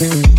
Mm-hmm.